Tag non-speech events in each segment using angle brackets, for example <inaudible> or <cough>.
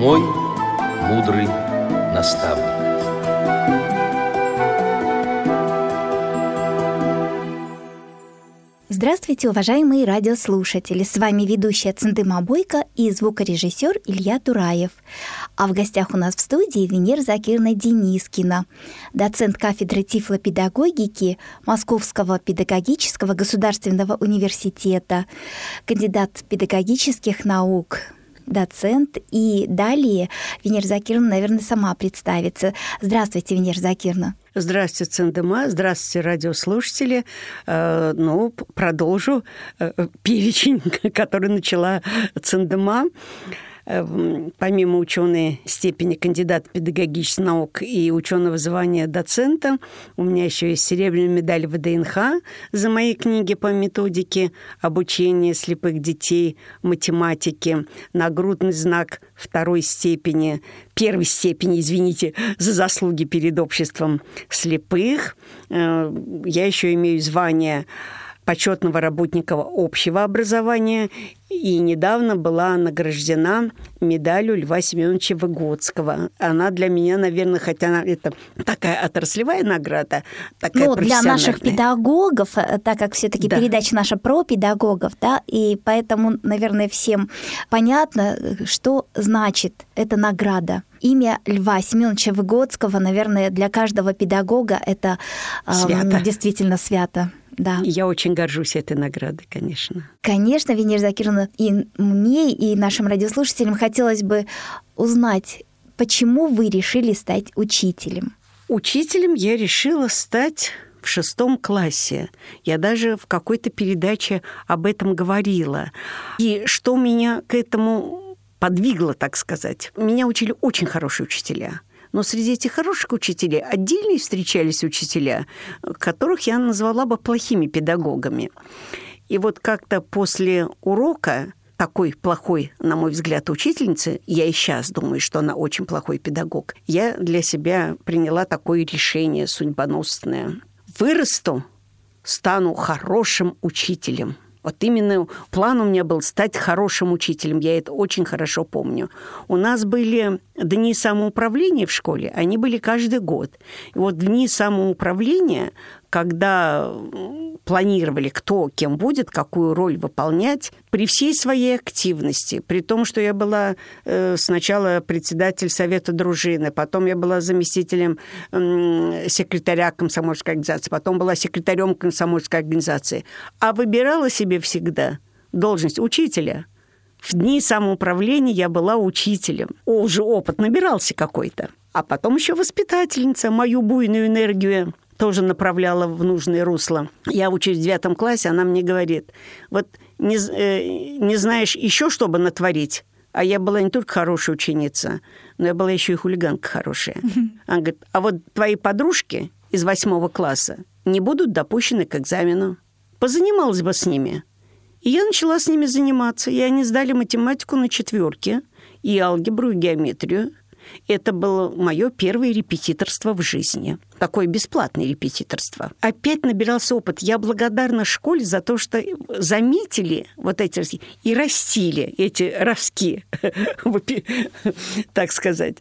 Мой мудрый наставник. Здравствуйте, уважаемые радиослушатели! С вами ведущая Цендыма Бойко и звукорежиссер Илья Тураев. А в гостях у нас в студии Венера Закирна Денискина, доцент кафедры тифлопедагогики Московского педагогического государственного университета, кандидат педагогических наук, доцент. И далее Венера Закирна, наверное, сама представится. Здравствуйте, Венера Закирна. Здравствуйте, Цендема. Здравствуйте, радиослушатели. Э, ну, продолжу э, перечень, <laughs> который начала Цендема. Эм, помимо ученой степени кандидата педагогических наук и ученого звания доцента, у меня еще есть серебряная медаль ВДНХ за мои книги по методике обучения слепых детей математике, нагрудный знак второй степени, первой степени, извините, за заслуги перед обществом слепых. Э, я еще имею звание почетного работника общего образования и недавно была награждена медалью Льва Семеновича Выгодского. Она для меня, наверное, хотя она, это такая отраслевая награда, такая Ну, для наших педагогов, э, так как все таки да. передача наша про педагогов, да, и поэтому, наверное, всем понятно, что значит эта награда. Имя Льва Семеновича Выгодского, наверное, для каждого педагога это свято. Э, действительно свято. Да. Я очень горжусь этой наградой, конечно. Конечно, Венера Закировна, и мне, и нашим радиослушателям хотелось бы узнать, почему вы решили стать учителем? Учителем я решила стать в шестом классе. Я даже в какой-то передаче об этом говорила. И что меня к этому подвигло, так сказать? Меня учили очень хорошие учителя. Но среди этих хороших учителей отдельно встречались учителя, которых я назвала бы плохими педагогами. И вот как-то после урока такой плохой, на мой взгляд, учительницы, я и сейчас думаю, что она очень плохой педагог, я для себя приняла такое решение судьбоносное. Вырасту, стану хорошим учителем – вот именно план у меня был стать хорошим учителем. Я это очень хорошо помню. У нас были дни самоуправления в школе, они были каждый год. И вот дни самоуправления когда планировали, кто кем будет, какую роль выполнять, при всей своей активности, при том, что я была э, сначала председатель совета дружины, потом я была заместителем секретаря комсомольской организации, потом была секретарем комсомольской организации, а выбирала себе всегда должность учителя. В дни самоуправления я была учителем. Уже опыт набирался какой-то. А потом еще воспитательница, мою буйную энергию тоже направляла в нужное русло. Я учусь в девятом классе, она мне говорит, вот не, э, не знаешь еще, что бы натворить, а я была не только хорошая ученица, но я была еще и хулиганка хорошая. Она говорит, а вот твои подружки из восьмого класса не будут допущены к экзамену. Позанималась бы с ними. И я начала с ними заниматься, и они сдали математику на четверке, и алгебру, и геометрию. Это было мое первое репетиторство в жизни. Такое бесплатное репетиторство. Опять набирался опыт. Я благодарна школе за то, что заметили вот эти и растили эти ростки, <laughs> так сказать.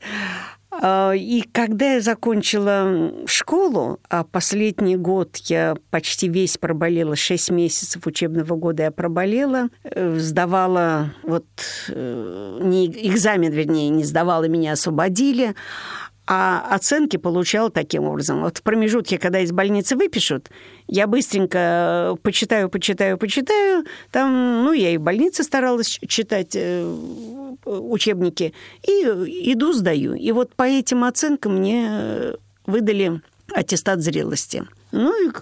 А, и когда я закончила школу, а последний год я почти весь проболела, 6 месяцев учебного года я проболела, э, сдавала, вот э, не экзамен, вернее, не сдавала, меня освободили, а оценки получал таким образом. Вот в промежутке, когда из больницы выпишут, я быстренько почитаю, почитаю, почитаю. Там, ну, я и в больнице старалась читать э, учебники. И иду, сдаю. И вот по этим оценкам мне выдали аттестат зрелости. Ну, и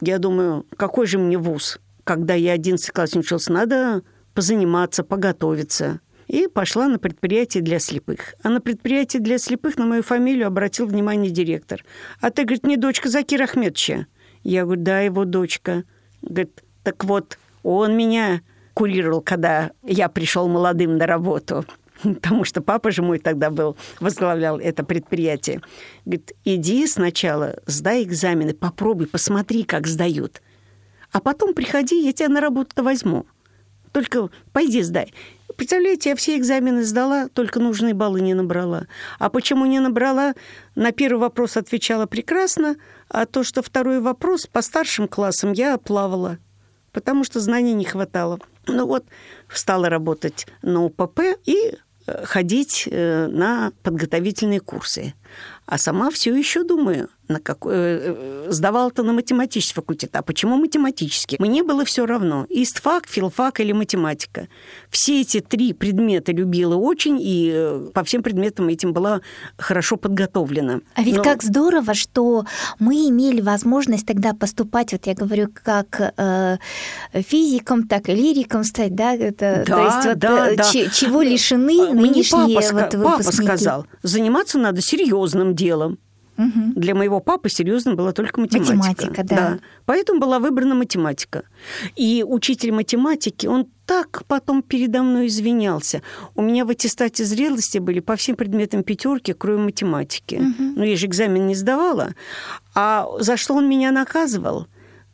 я думаю, какой же мне вуз? Когда я 11 класс учился, надо позаниматься, поготовиться и пошла на предприятие для слепых. А на предприятие для слепых на мою фамилию обратил внимание директор. «А ты, говорит, не дочка Закира Ахмедовича?» Я говорю, да, его дочка. Говорит, так вот, он меня курировал, когда я пришел молодым на работу. <laughs> Потому что папа же мой тогда был, возглавлял это предприятие. Говорит, иди сначала, сдай экзамены, попробуй, посмотри, как сдают. А потом приходи, я тебя на работу-то возьму. Только пойди сдай Представляете, я все экзамены сдала, только нужные баллы не набрала. А почему не набрала? На первый вопрос отвечала прекрасно, а то, что второй вопрос по старшим классам я плавала, потому что знаний не хватало. Ну вот, стала работать на УПП и э, ходить э, на подготовительные курсы. А сама все еще думаю – на какой... Э, сдавала-то на математический факультет. А почему математический? Мне было все равно. Истфак, филфак или математика. Все эти три предмета любила очень, и э, по всем предметам этим была хорошо подготовлена. А ведь Но... как здорово, что мы имели возможность тогда поступать, вот я говорю, как э, физиком, так и лириком стать, да? Это, да, то есть вот, да, э, да. чего лишены Мне нынешние папа, вот папа сказал, заниматься надо серьезным делом. Угу. Для моего папы серьезно была только математика. Математика, да. да. Поэтому была выбрана математика. И учитель математики, он так потом передо мной извинялся. У меня в аттестате зрелости были по всем предметам пятерки, кроме математики. Угу. Ну, я же экзамен не сдавала. А за что он меня наказывал?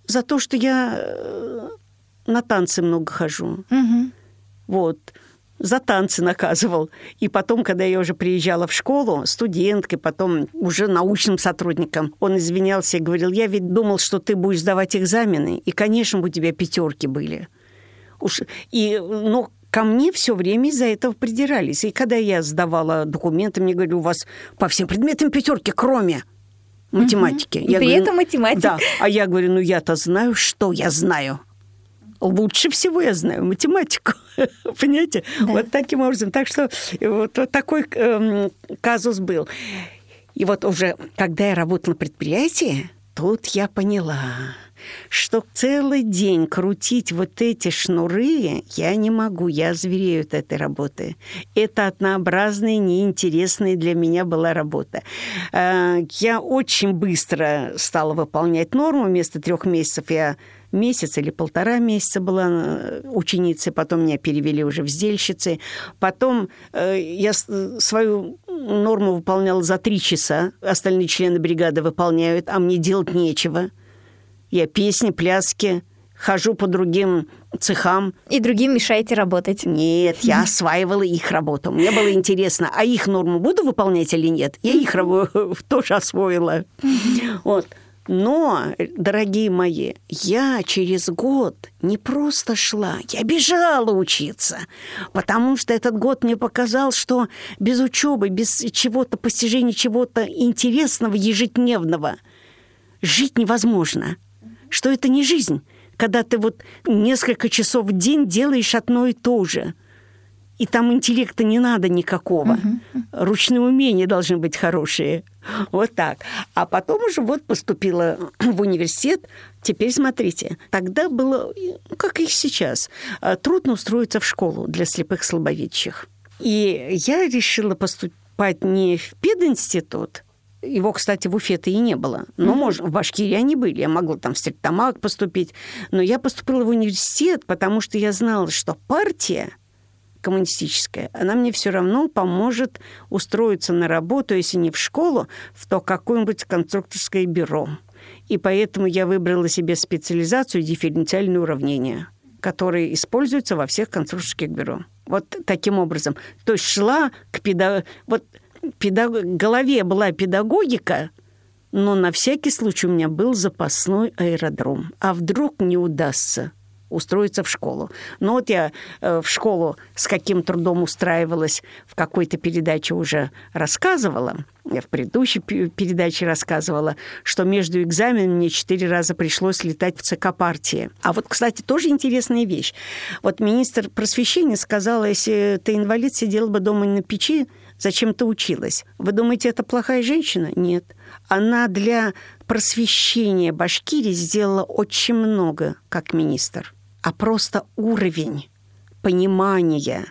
За то, что я э, на танцы много хожу. Угу. Вот за танцы наказывал. И потом, когда я уже приезжала в школу, студенткой, потом уже научным сотрудником, он извинялся и говорил, я ведь думал, что ты будешь сдавать экзамены, и, конечно, у тебя пятерки были. Уж... И, но ко мне все время из-за этого придирались. И когда я сдавала документы, мне говорили, у вас по всем предметам пятерки, кроме математики. Угу. И я при говорю, этом математика. Да. А я говорю, ну я-то знаю, что я знаю лучше всего я знаю математику. <laughs> Понимаете? Да. Вот таким образом. Так что вот, вот такой э, казус был. И вот уже, когда я работала на предприятии, тут я поняла, что целый день крутить вот эти шнуры я не могу, я зверею от этой работы. Это однообразная, неинтересная для меня была работа. Э, я очень быстро стала выполнять норму. Вместо трех месяцев я месяц или полтора месяца была э, ученицей, потом меня перевели уже в сдельщицы. Потом э, я свою норму выполняла за три часа, остальные члены бригады выполняют, а мне делать нечего. Я песни, пляски, хожу по другим цехам. И другим мешаете работать? Нет, я <laughs> осваивала их работу. Мне было интересно, а их норму буду выполнять или нет? Я их <laughs> тоже освоила. Вот. Но, дорогие мои, я через год не просто шла, я бежала учиться, потому что этот год мне показал, что без учебы, без чего-то, постижения чего-то интересного, ежедневного жить невозможно, что это не жизнь, когда ты вот несколько часов в день делаешь одно и то же – и там интеллекта не надо никакого. Uh-huh. Ручные умения должны быть хорошие. Вот так. А потом уже вот поступила <clears throat> в университет. Теперь смотрите, тогда было, как и сейчас, э, трудно устроиться в школу для слепых слабовидящих. И я решила поступать не в пединститут, его, кстати, в Уфе-то и не было. Но, mm-hmm. может, в Башкирии они были. Я могла там в Стриктамак поступить. Но я поступила в университет, потому что я знала, что партия коммунистическая, она мне все равно поможет устроиться на работу, если не в школу, в то какое-нибудь конструкторское бюро. И поэтому я выбрала себе специализацию дифференциальные уравнения, которые используются во всех конструкторских бюро. Вот таким образом. То есть шла к педаг... Вот педаг... голове была педагогика, но на всякий случай у меня был запасной аэродром. А вдруг не удастся? Устроиться в школу. Но вот я э, в школу с каким трудом устраивалась, в какой-то передаче уже рассказывала, я в предыдущей передаче рассказывала, что между экзаменами мне четыре раза пришлось летать в ЦК партии. А вот, кстати, тоже интересная вещь. Вот министр просвещения сказала, если ты инвалид, сидел бы дома на печи, зачем ты училась? Вы думаете, это плохая женщина? Нет. Она для просвещения Башкирии сделала очень много, как министр а просто уровень понимания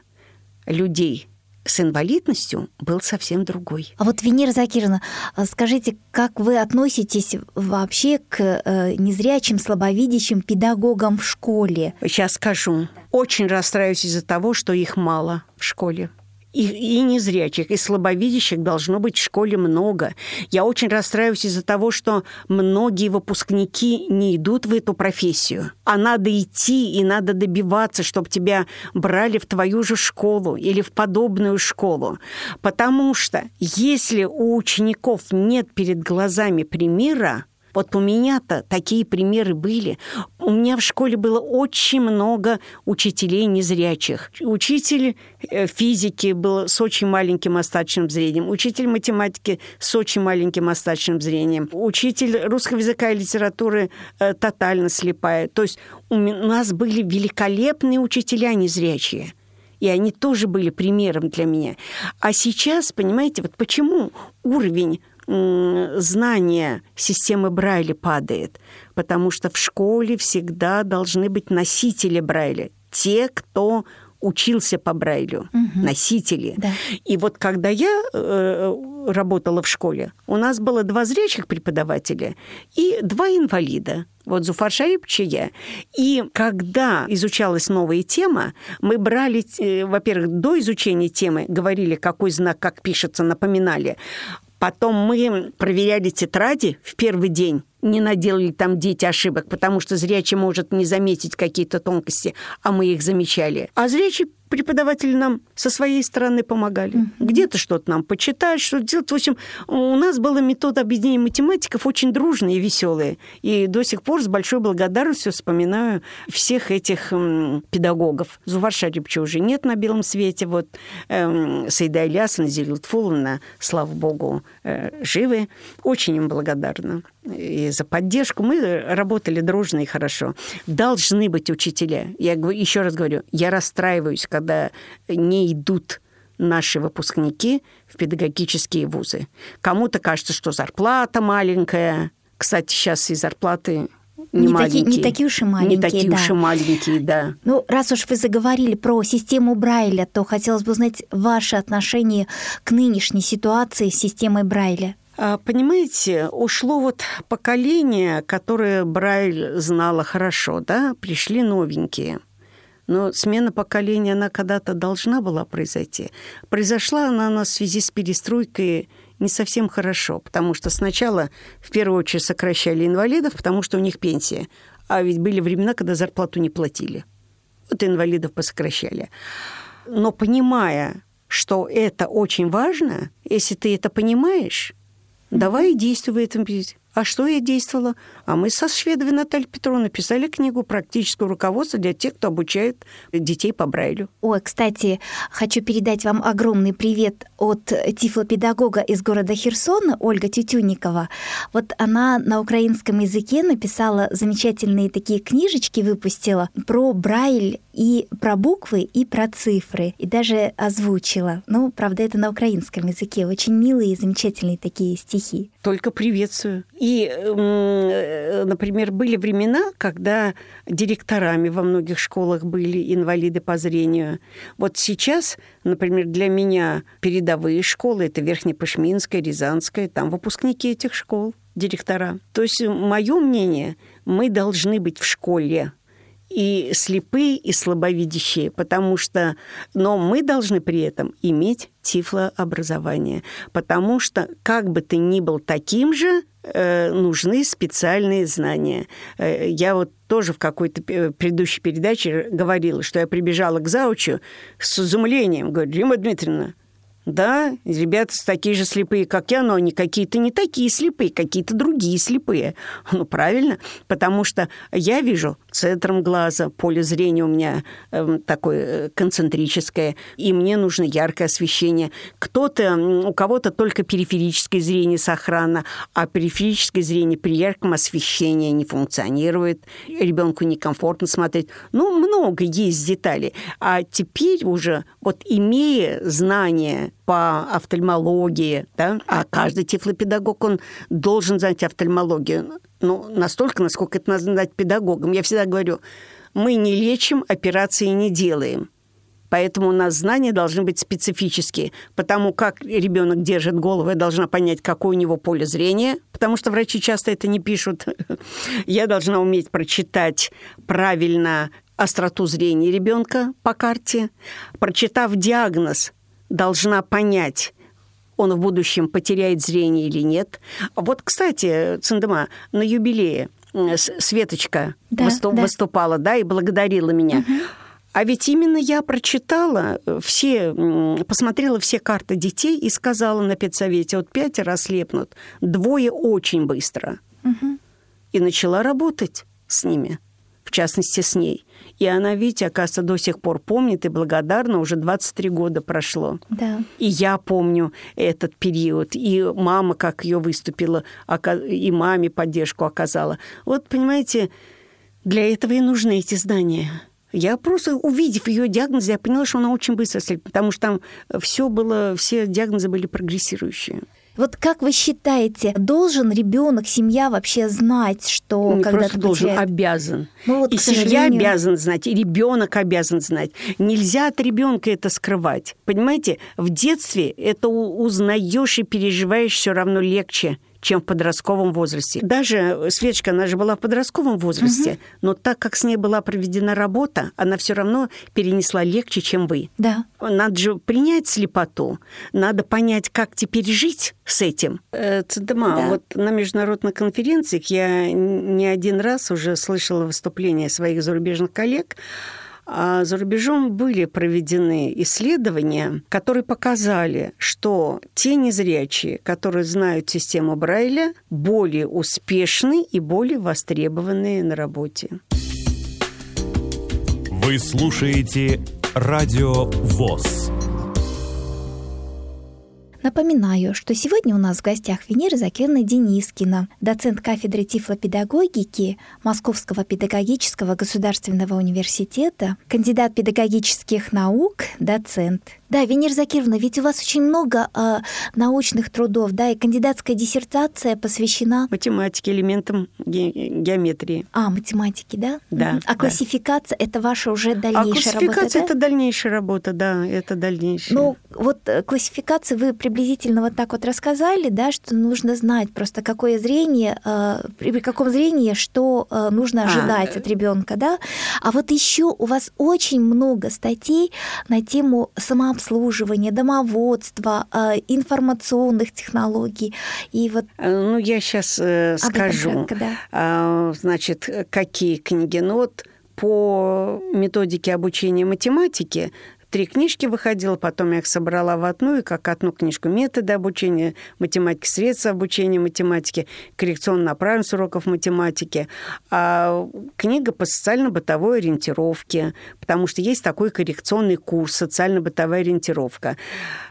людей с инвалидностью был совсем другой. А вот, Венера Закировна, а скажите, как вы относитесь вообще к э, незрячим, слабовидящим педагогам в школе? Сейчас скажу. Очень расстраиваюсь из-за того, что их мало в школе. И, и незрячих, и слабовидящих должно быть в школе много. Я очень расстраиваюсь из-за того, что многие выпускники не идут в эту профессию. А надо идти и надо добиваться, чтобы тебя брали в твою же школу или в подобную школу. Потому что если у учеников нет перед глазами примера, вот у меня-то такие примеры были. У меня в школе было очень много учителей незрячих. Учитель э, физики был с очень маленьким остаточным зрением, учитель математики с очень маленьким остаточным зрением, учитель русского языка и литературы э, тотально слепая. То есть у нас были великолепные учителя незрячие. И они тоже были примером для меня. А сейчас, понимаете, вот почему уровень знание системы Брайля падает, потому что в школе всегда должны быть носители Брайля, те, кто учился по Брайлю, угу. носители. Да. И вот когда я э, работала в школе, у нас было два зрячих преподавателя и два инвалида. Вот Зуфар Шарипович и я. И когда изучалась новая тема, мы брали, э, во-первых, до изучения темы говорили, какой знак как пишется, напоминали. Потом мы проверяли тетради в первый день, не наделали там дети ошибок, потому что зрячий может не заметить какие-то тонкости, а мы их замечали. А зрячий преподаватели нам со своей стороны помогали. Mm-hmm. Где-то что-то нам почитать, что-то делать. В общем, у нас был метод объединения математиков очень дружный и веселый. И до сих пор с большой благодарностью вспоминаю всех этих м, педагогов. Зувар Шарипча уже нет на белом свете. Вот эм, Сайда Ильясовна, Зелютфуловна, слава богу, э, живы. Очень им благодарна и за поддержку. Мы работали дружно и хорошо. Должны быть учителя. Я еще раз говорю, я расстраиваюсь, когда не идут наши выпускники в педагогические вузы. Кому-то кажется, что зарплата маленькая. Кстати, сейчас и зарплаты не, не, такие, не такие уж и маленькие. Не такие да. уж и маленькие, да. Ну, раз уж вы заговорили про систему Брайля, то хотелось бы узнать ваше отношение к нынешней ситуации с системой Брайля. А, понимаете, ушло вот поколение, которое Брайль знала хорошо, да, пришли новенькие. Но смена поколения, она когда-то должна была произойти. Произошла она у нас в связи с перестройкой не совсем хорошо, потому что сначала в первую очередь сокращали инвалидов, потому что у них пенсия. А ведь были времена, когда зарплату не платили. Вот инвалидов посокращали. Но понимая, что это очень важно, если ты это понимаешь, Давай действуй в этом а что я действовала? А мы со Шведовой Натальей Петровной написали книгу «Практическое руководство для тех, кто обучает детей по Брайлю». Ой, кстати, хочу передать вам огромный привет от тифлопедагога из города Херсона Ольга Тютюникова. Вот она на украинском языке написала замечательные такие книжечки, выпустила про Брайль и про буквы, и про цифры, и даже озвучила. Ну, правда, это на украинском языке. Очень милые и замечательные такие стихи. Только приветствую. И, э, например, были времена, когда директорами во многих школах были инвалиды по зрению. Вот сейчас, например, для меня передовые школы – это Верхнепашминская, Рязанская, там выпускники этих школ, директора. То есть, мое мнение, мы должны быть в школе, и слепые, и слабовидящие, потому что, но мы должны при этом иметь тифлообразование, потому что как бы ты ни был таким же, э, нужны специальные знания. Э, я вот тоже в какой-то предыдущей передаче говорила, что я прибежала к заучу с изумлением. Говорю, Рима Дмитриевна, да, ребята такие же слепые, как я, но они какие-то не такие слепые, какие-то другие слепые. Ну, правильно, потому что я вижу центром глаза, поле зрения у меня э, такое концентрическое, и мне нужно яркое освещение. Кто-то, у кого-то только периферическое зрение сохранно, а периферическое зрение при ярком освещении не функционирует, ребенку некомфортно смотреть. Ну, много есть деталей. А теперь уже, вот имея знания по офтальмологии, да, а каждый тифлопедагог, он должен знать офтальмологию. Ну, настолько, насколько это надо знать педагогам. Я всегда говорю, мы не лечим, операции не делаем. Поэтому у нас знания должны быть специфические. Потому как ребенок держит голову, я должна понять, какое у него поле зрения, потому что врачи часто это не пишут. <laughs> Я должна уметь прочитать правильно остроту зрения ребенка по карте. Прочитав диагноз, должна понять, он в будущем потеряет зрение или нет. Вот, кстати, Циндема, на юбилее Светочка да, выступ, да. выступала, да, и благодарила меня. Угу. А ведь именно я прочитала все, посмотрела все карты детей и сказала на педсовете, вот пятеро слепнут, двое очень быстро. Угу. И начала работать с ними, в частности, с ней. И она, видите, оказывается, до сих пор помнит и благодарна, уже 23 года прошло. Да. И я помню этот период, и мама, как ее выступила, и маме поддержку оказала. Вот, понимаете, для этого и нужны эти здания. Я просто, увидев ее диагноз, я поняла, что она очень быстро слепит, потому что там все было, все диагнозы были прогрессирующие. Вот как вы считаете, должен ребенок, семья вообще знать, что Не когда просто должен, потеряет... обязан. Ну, вот, и семья обязан знать, и ребенок обязан знать. Нельзя от ребенка это скрывать. Понимаете, в детстве это узнаешь и переживаешь все равно легче, чем в подростковом возрасте. Даже Светочка, она же была в подростковом возрасте, угу. но так как с ней была проведена работа, она все равно перенесла легче, чем вы. Да. Надо же принять слепоту, надо понять, как теперь жить с этим. Э, Цедема, да. вот на международных конференциях я не один раз уже слышала выступления своих зарубежных коллег, за рубежом были проведены исследования, которые показали, что те незрячие, которые знают систему Брайля, более успешны и более востребованные на работе. Вы слушаете Радио ВОЗ. Напоминаю, что сегодня у нас в гостях Венера Закирна Денискина, доцент кафедры тифлопедагогики Московского педагогического государственного университета, кандидат педагогических наук, доцент. Да, Венера Закировна, ведь у вас очень много э, научных трудов, да, и кандидатская диссертация посвящена... Математике, элементам ге- геометрии. А, математики, да? Да. А да. классификация — это ваша уже дальнейшая работа, А классификация — это дальнейшая работа, да, это дальнейшая. Ну, вот э, классификации вы приблизительно вот так вот рассказали, да, что нужно знать просто какое зрение, э, при каком зрении что э, нужно а, ожидать а, от ребенка, да. А вот еще у вас очень много статей на тему самообучения обслуживания, домоводства, э, информационных технологий. И вот... Э, ну, я сейчас э, скажу, кратко, да. А, значит, какие книги. Ну, вот по методике обучения математики три книжки выходила, потом я их собрала в одну, и как одну книжку «Методы обучения математики», «Средства обучения математики», «Коррекционная направленность уроков математики», а книга по социально-бытовой ориентировке, потому что есть такой коррекционный курс «Социально-бытовая ориентировка».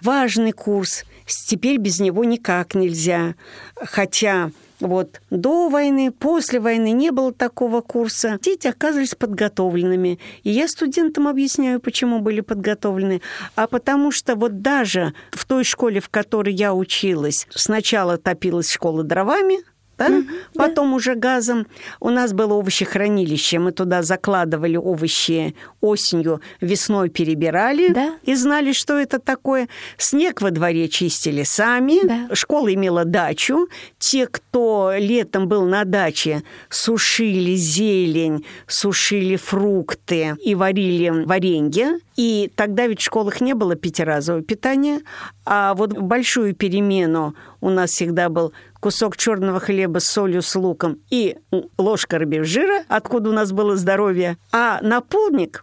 Важный курс, теперь без него никак нельзя, хотя вот до войны, после войны не было такого курса. Дети оказывались подготовленными. И я студентам объясняю, почему были подготовлены. А потому что вот даже в той школе, в которой я училась, сначала топилась школа дровами, да? Mm-hmm. Потом да. уже газом. У нас было овощехранилище, мы туда закладывали овощи осенью, весной перебирали да. и знали, что это такое. Снег во дворе чистили сами. Да. Школа имела дачу. Те, кто летом был на даче, сушили зелень, сушили фрукты и варили варенье. И тогда ведь в школах не было пятиразового питания, а вот большую перемену у нас всегда был кусок черного хлеба с солью, с луком и ложка рыбьего жира, откуда у нас было здоровье. А на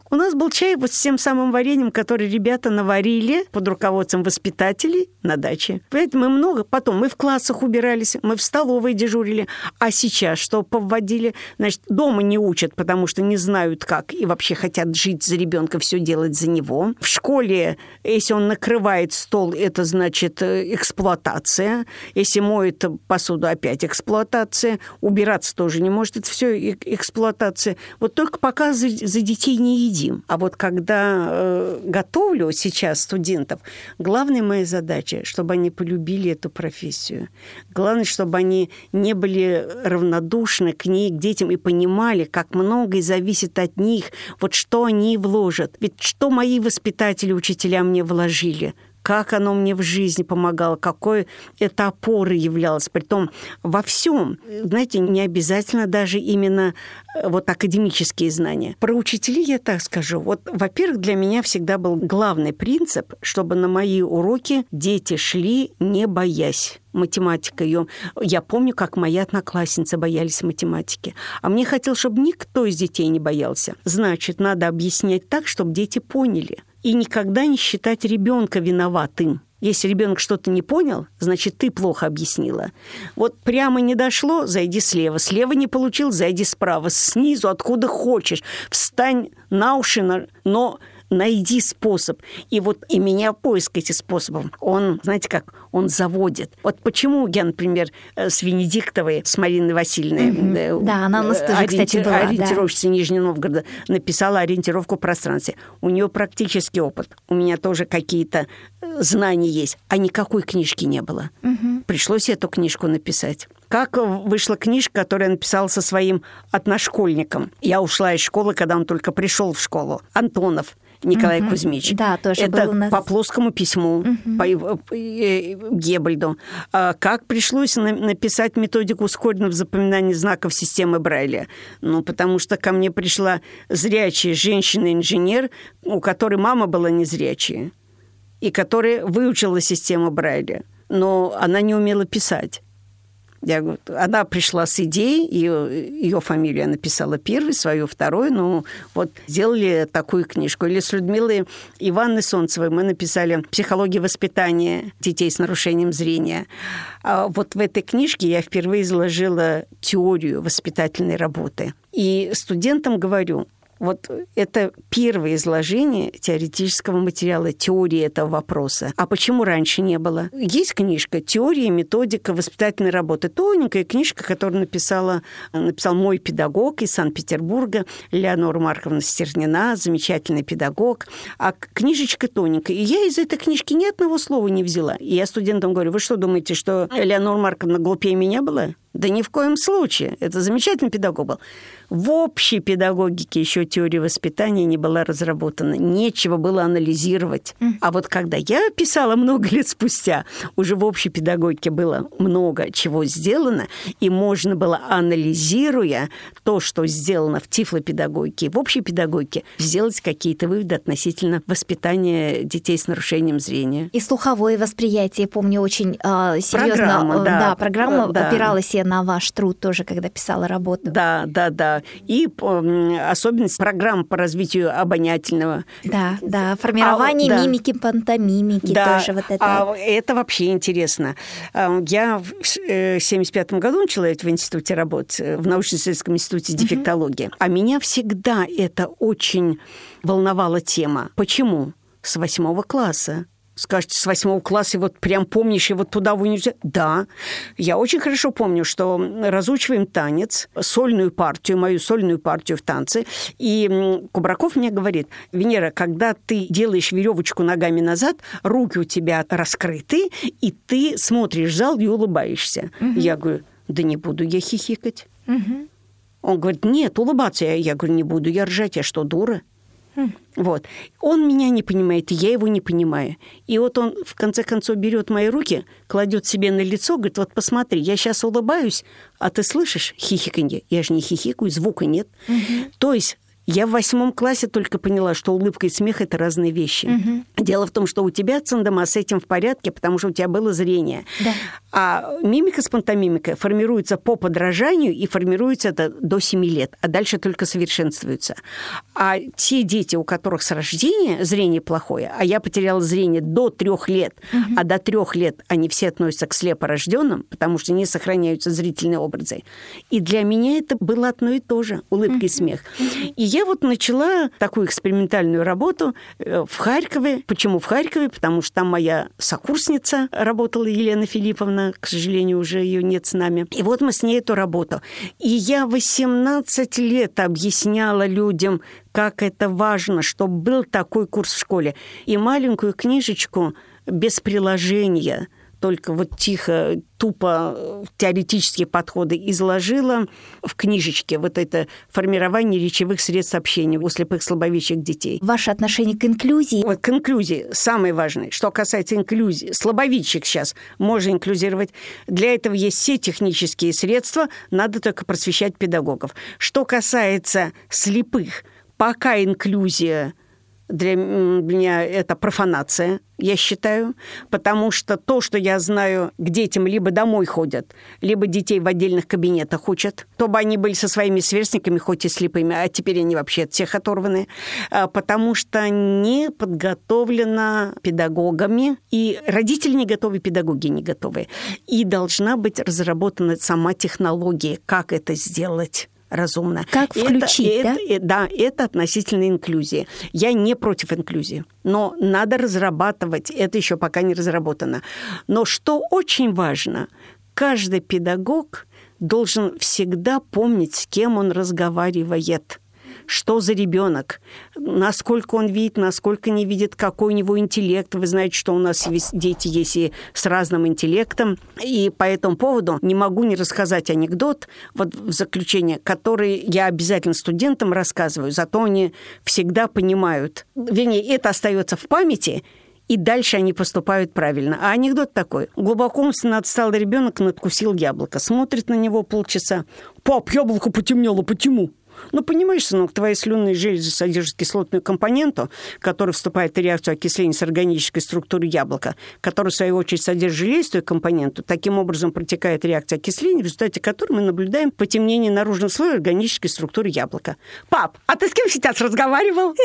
у нас был чай вот с тем самым вареньем, который ребята наварили под руководством воспитателей на даче. Понимаете, мы много, потом мы в классах убирались, мы в столовой дежурили, а сейчас что повводили? Значит, дома не учат, потому что не знают как и вообще хотят жить за ребенка, все делать за него. В школе, если он накрывает стол, это значит э, эксплуатация. Если моет посуду, опять эксплуатация. Убираться тоже не может, это все эксплуатация. Вот только пока за, за детей не едим. А вот когда э, готовлю сейчас студентов, главная моя задача, чтобы они полюбили эту профессию. Главное, чтобы они не были равнодушны к ней, к детям и понимали, как многое зависит от них, вот что они вложат. Ведь что мои воспитатели, учителя мне вложили? Как оно мне в жизни помогало, какой это опорой являлось. Притом во всем, знаете, не обязательно даже именно э, вот академические знания. Про учителей я так скажу. Вот, во-первых, для меня всегда был главный принцип, чтобы на мои уроки дети шли, не боясь математика. Ее... Я помню, как мои одноклассницы боялись математики. А мне хотелось, чтобы никто из детей не боялся. Значит, надо объяснять так, чтобы дети поняли – и никогда не считать ребенка виноватым. Если ребенок что-то не понял, значит, ты плохо объяснила. Вот прямо не дошло, зайди слева. Слева не получил, зайди справа. Снизу, откуда хочешь. Встань на уши, но найди способ. И вот и меня поиск этих способов, он, знаете как, он заводит. Вот почему я, например, э, с Венедиктовой, с Мариной Васильевной, угу. да, она у нас тоже, ориенти... кстати, была, ориентировщица да. Нижнего Новгорода, написала ориентировку в пространстве. У нее практический опыт. У меня тоже какие-то э, знания есть, а никакой книжки не было. Угу. Пришлось эту книжку написать как вышла книжка, которую я написала со своим одношкольником. Я ушла из школы, когда он только пришел в школу. Антонов. Николай угу. Кузьмич. Да, тоже Это был у нас. по плоскому письму, угу. по э, Геббельду. А как пришлось написать методику ускоренного запоминания знаков системы Брайля? Ну, потому что ко мне пришла зрячая женщина-инженер, у которой мама была незрячая, и которая выучила систему Брайля, но она не умела писать. Я говорю, она пришла с идеей, ее, ее фамилию написала первой, свою вторую, ну вот сделали такую книжку. Или с Людмилой Ивановной Солнцевой мы написали «Психология воспитания детей с нарушением зрения». А вот в этой книжке я впервые изложила теорию воспитательной работы. И студентам говорю, вот это первое изложение теоретического материала, теории этого вопроса. А почему раньше не было? Есть книжка «Теория методика воспитательной работы». Тоненькая книжка, которую написала, написал мой педагог из Санкт-Петербурга, Леонора Марковна Стернина, замечательный педагог. А книжечка тоненькая. И я из этой книжки ни одного слова не взяла. И я студентам говорю, вы что думаете, что Леонора Марковна глупее меня была? Да ни в коем случае. Это замечательный педагог был. В общей педагогике еще теория воспитания не была разработана. Нечего было анализировать. А вот когда я писала много <laughs> лет спустя, уже в общей педагогике было много чего сделано, и можно было, анализируя то, что сделано в тифлопедагогике, в общей педагогике, сделать какие-то выводы относительно воспитания детей с нарушением зрения. И слуховое восприятие, помню, очень э, серьезно. Программа, да. да, программа да. опиралась я на ваш труд тоже, когда писала работу. Да, да, да. И особенность программ по развитию обонятельного. Да, да. Формирование а, да. мимики, пантомимики да. тоже вот это. А это вообще интересно. А, я в 1975 э, году начала в институте работать, э, в научно-исследовательском институте дефектологии. Угу. А меня всегда это очень волновала тема. Почему? С восьмого класса Скажете, с восьмого класса, вот прям помнишь, и вот туда в университет? Да. Я очень хорошо помню, что разучиваем танец, сольную партию, мою сольную партию в танце, и Кубраков мне говорит, Венера, когда ты делаешь веревочку ногами назад, руки у тебя раскрыты, и ты смотришь зал и улыбаешься. Угу. Я говорю, да не буду я хихикать. Угу. Он говорит, нет, улыбаться. Я говорю, не буду я ржать, я что, дура? Вот. Он меня не понимает, и я его не понимаю. И вот он, в конце концов, берет мои руки, кладет себе на лицо, говорит, вот посмотри, я сейчас улыбаюсь, а ты слышишь хихиканье? Я же не хихикаю, звука нет. Угу. То есть я в восьмом классе только поняла, что улыбка и смех – это разные вещи. Угу. Дело в том, что у тебя, Цендома, с этим в порядке, потому что у тебя было зрение. Да. А мимика с пантомимикой формируется по подражанию, и формируется это до 7 лет, а дальше только совершенствуется. А те дети, у которых с рождения зрение плохое, а я потеряла зрение до трех лет, угу. а до трех лет они все относятся к слепорожденным, потому что не сохраняются зрительные образы. И для меня это было одно и то же – улыбка угу. и смех. И я вот начала такую экспериментальную работу э, в Харькове. Почему в Харькове? Потому что там моя сокурсница работала, Елена Филипповна. К сожалению, уже ее нет с нами. И вот мы с ней эту работу. И я 18 лет объясняла людям, как это важно, чтобы был такой курс в школе. И маленькую книжечку без приложения – только вот тихо, тупо теоретические подходы изложила в книжечке вот это формирование речевых средств общения у слепых слабовидящих детей. Ваше отношение к инклюзии? Вот к инклюзии самое важное. Что касается инклюзии, слабовидящих сейчас можно инклюзировать. Для этого есть все технические средства, надо только просвещать педагогов. Что касается слепых, пока инклюзия для меня это профанация, я считаю, потому что то, что я знаю, к детям либо домой ходят, либо детей в отдельных кабинетах учат, чтобы они были со своими сверстниками, хоть и слепыми, а теперь они вообще от всех оторваны, а, потому что не подготовлено педагогами, и родители не готовы, педагоги не готовы. И должна быть разработана сама технология, как это сделать разумно. Как включить, это, да? Это, да, это относительно инклюзии. Я не против инклюзии, но надо разрабатывать, это еще пока не разработано. Но что очень важно, каждый педагог должен всегда помнить, с кем он разговаривает – что за ребенок, насколько он видит, насколько не видит, какой у него интеллект. Вы знаете, что у нас дети есть и с разным интеллектом. И по этому поводу не могу не рассказать анекдот вот в заключение, который я обязательно студентам рассказываю, зато они всегда понимают. Вернее, это остается в памяти, и дальше они поступают правильно. А анекдот такой. Глубоко умственно отсталый ребенок надкусил яблоко. Смотрит на него полчаса. «Пап, яблоко потемнело, почему?» Ну, понимаешь, сынок, твои слюнные железы содержат кислотную компоненту, которая вступает в реакцию окисления с органической структурой яблока, которая, в свою очередь, содержит железистую компоненту. Таким образом протекает реакция окисления, в результате которой мы наблюдаем потемнение наружного слоя органической структуры яблока. Пап, а ты с кем сейчас разговаривал?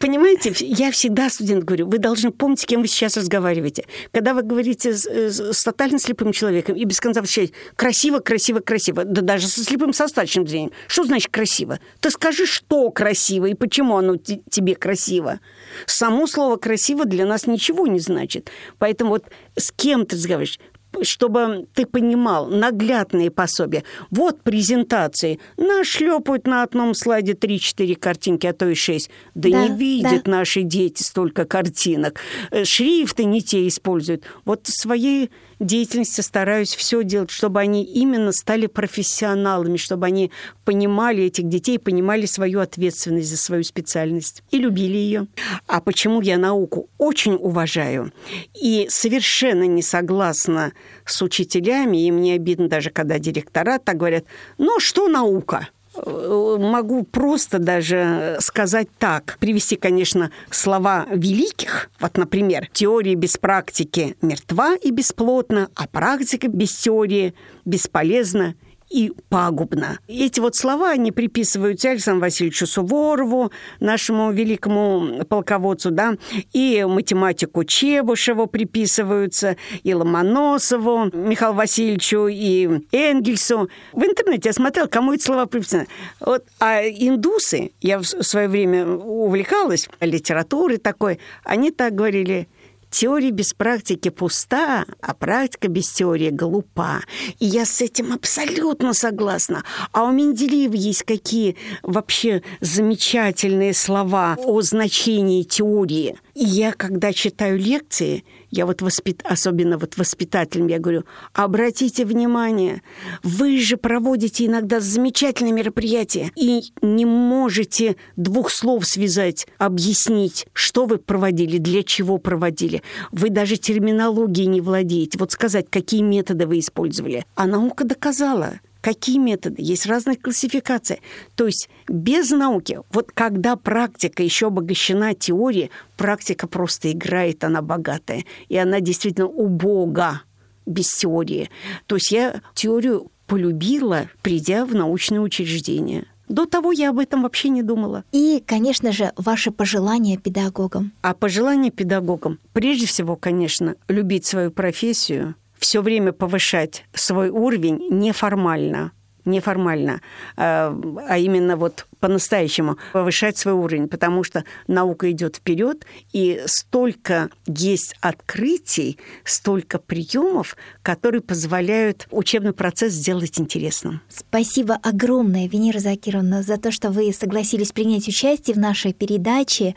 Понимаете, я всегда студент говорю, вы должны помнить, с кем вы сейчас разговариваете. Когда вы говорите с, с тотально слепым человеком и без конца возвращаете красиво, красиво, красиво, да даже со слепым со зрением, что значит красиво? Ты скажи, что красиво и почему оно тебе красиво. Само слово «красиво» для нас ничего не значит. Поэтому вот с кем ты разговариваешь? чтобы ты понимал, наглядные пособия. Вот презентации. Нашлепают на одном слайде 3-4 картинки, а то и 6. Да, да не видят да. наши дети столько картинок. Э, шрифты не те используют. Вот своей деятельности стараюсь все делать, чтобы они именно стали профессионалами, чтобы они понимали этих детей, понимали свою ответственность за свою специальность и любили ее. А почему я науку очень уважаю и совершенно не согласна с учителями, и мне обидно даже, когда директора так говорят, ну что наука? Могу просто даже сказать так, привести, конечно, слова великих. Вот, например, теория без практики мертва и бесплотна, а практика без теории бесполезна и пагубно. Эти вот слова, они приписываются Александру Васильевичу Суворову, нашему великому полководцу, да, и математику Чебушеву приписываются, и Ломоносову, Михаилу Васильевичу, и Энгельсу. В интернете я смотрела, кому эти слова приписаны. Вот, а индусы, я в свое время увлекалась литературой такой, они так говорили – Теория без практики пуста, а практика без теории глупа. И я с этим абсолютно согласна. А у Менделеева есть какие вообще замечательные слова о значении теории. И я, когда читаю лекции, я вот воспит... особенно вот воспитателям, я говорю, обратите внимание, вы же проводите иногда замечательные мероприятия и не можете двух слов связать, объяснить, что вы проводили, для чего проводили. Вы даже терминологией не владеете. Вот сказать, какие методы вы использовали. А наука доказала, Какие методы? Есть разные классификации. То есть без науки, вот когда практика еще обогащена теорией, практика просто играет, она богатая. И она действительно убога без теории. То есть я теорию полюбила, придя в научное учреждение. До того я об этом вообще не думала. И, конечно же, ваши пожелания педагогам. А пожелания педагогам, прежде всего, конечно, любить свою профессию, все время повышать свой уровень неформально, неформально, а, а именно вот по-настоящему повышать свой уровень, потому что наука идет вперед, и столько есть открытий, столько приемов, которые позволяют учебный процесс сделать интересным. Спасибо огромное, Венера Закировна, за то, что вы согласились принять участие в нашей передаче.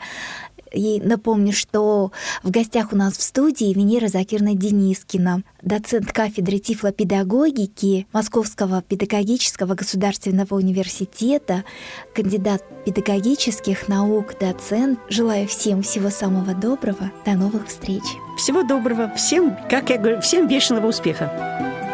И напомню, что в гостях у нас в студии Венера Закирна Денискина, доцент кафедры тифлопедагогики Московского педагогического государственного университета, кандидат педагогических наук, доцент. Желаю всем всего самого доброго. До новых встреч. Всего доброго. Всем, как я говорю, всем бешеного успеха.